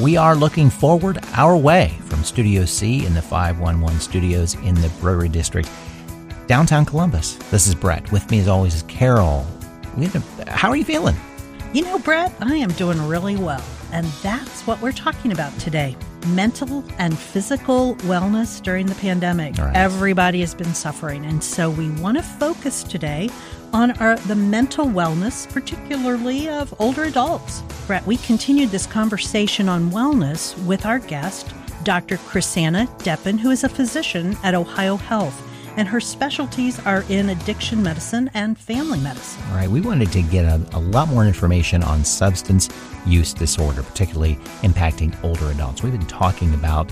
We are looking forward our way from Studio C in the 511 studios in the Brewery District, downtown Columbus. This is Brett. With me, as always, is Carol. how are you feeling? You know, Brett, I am doing really well. And that's what we're talking about today mental and physical wellness during the pandemic. Right. Everybody has been suffering. And so we want to focus today on our, the mental wellness, particularly of older adults. Brett, we continued this conversation on wellness with our guest, Dr. Krisanna Deppen, who is a physician at Ohio Health and her specialties are in addiction medicine and family medicine. All right, we wanted to get a, a, lot more information on substance use disorder, particularly impacting older adults. We've been talking about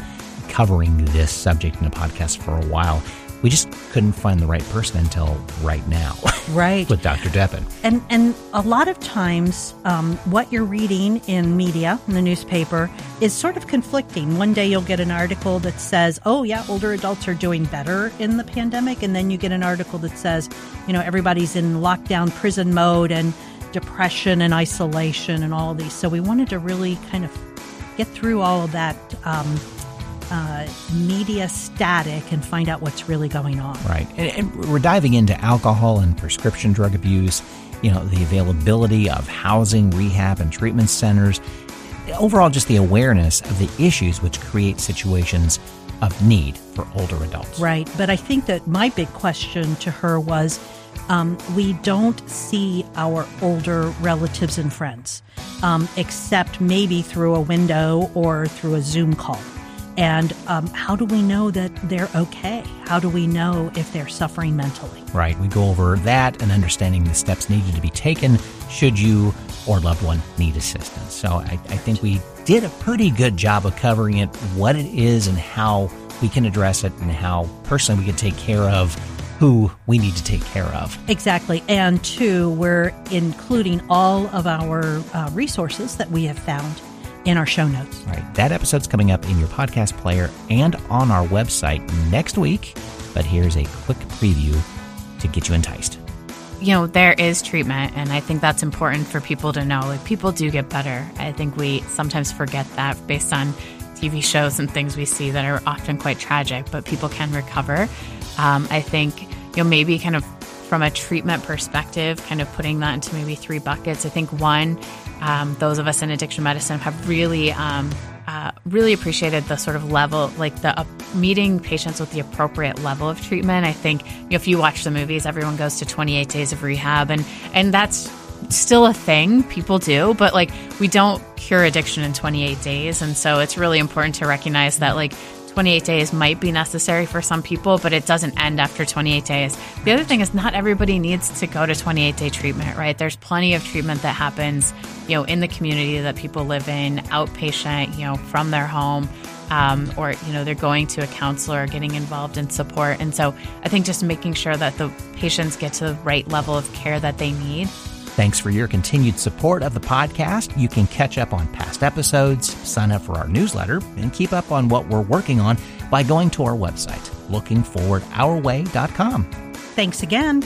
covering this subject in a podcast for a while we just couldn't find the right person until right now. Right. with Dr. Deppen. And and a lot of times, um, what you're reading in media, in the newspaper, is sort of conflicting. One day you'll get an article that says, "Oh yeah, older adults are doing better in the pandemic," and then you get an article that says, you know, everybody's in lockdown prison mode and depression and isolation and all these. So we wanted to really kind of get through all of that. Um, uh, media static and find out what's really going on. Right. And, and, we're diving into alcohol and prescription drug abuse, you know, the availability of housing, rehab, and treatment centers. Overall, just the awareness of the issues which create situations of need for older adults. Right. But I think that my big question to her was um, we don't see our older relatives and friends, um, except maybe through a window or through a Zoom call. And um, how do we know that they're okay? How do we know if they're suffering mentally? Right. We go over that and understanding the steps needed to be taken should you or loved one need assistance. So I, I think we did a pretty good job of covering it, what it is, and how we can address it, and how personally we can take care of who we need to take care of. Exactly. And two, we're including all of our uh, resources that we have found in our show notes. All right. That episode's coming up in your podcast player and on our website next week. But here's a quick preview to get you enticed. You know, there is treatment, and I think that's important for people to know. Like, people do get better. I think we sometimes forget that based on TV shows and things we see that are often quite tragic, but people can recover. Um, I think, you know, maybe kind of from a treatment perspective, kind of putting that into maybe three buckets. I think one um, those of us in addiction medicine have really um, uh, really appreciated the sort of level, like the uh, meeting patients with the appropriate level of treatment. I think you know, if you watch the movies, everyone goes to 28 days of rehab, and and that's still a thing people do, but like we don't cure addiction in 28 days, and so it's really important to recognize that like 28 days might be necessary for some people, but it doesn't end after 28 days. The other thing is not everybody needs to go to 28 day treatment, right? There's plenty of treatment that happens, you know, in the community that people live in, outpatient, you know, from their home. Um, or you know they're going to a counselor getting involved in support and so i think just making sure that the patients get to the right level of care that they need Thanks for your continued support of the podcast. You can catch up on past episodes, sign up for our newsletter, and keep up on what we're working on by going to our website, lookingforwardourway.com. Thanks again.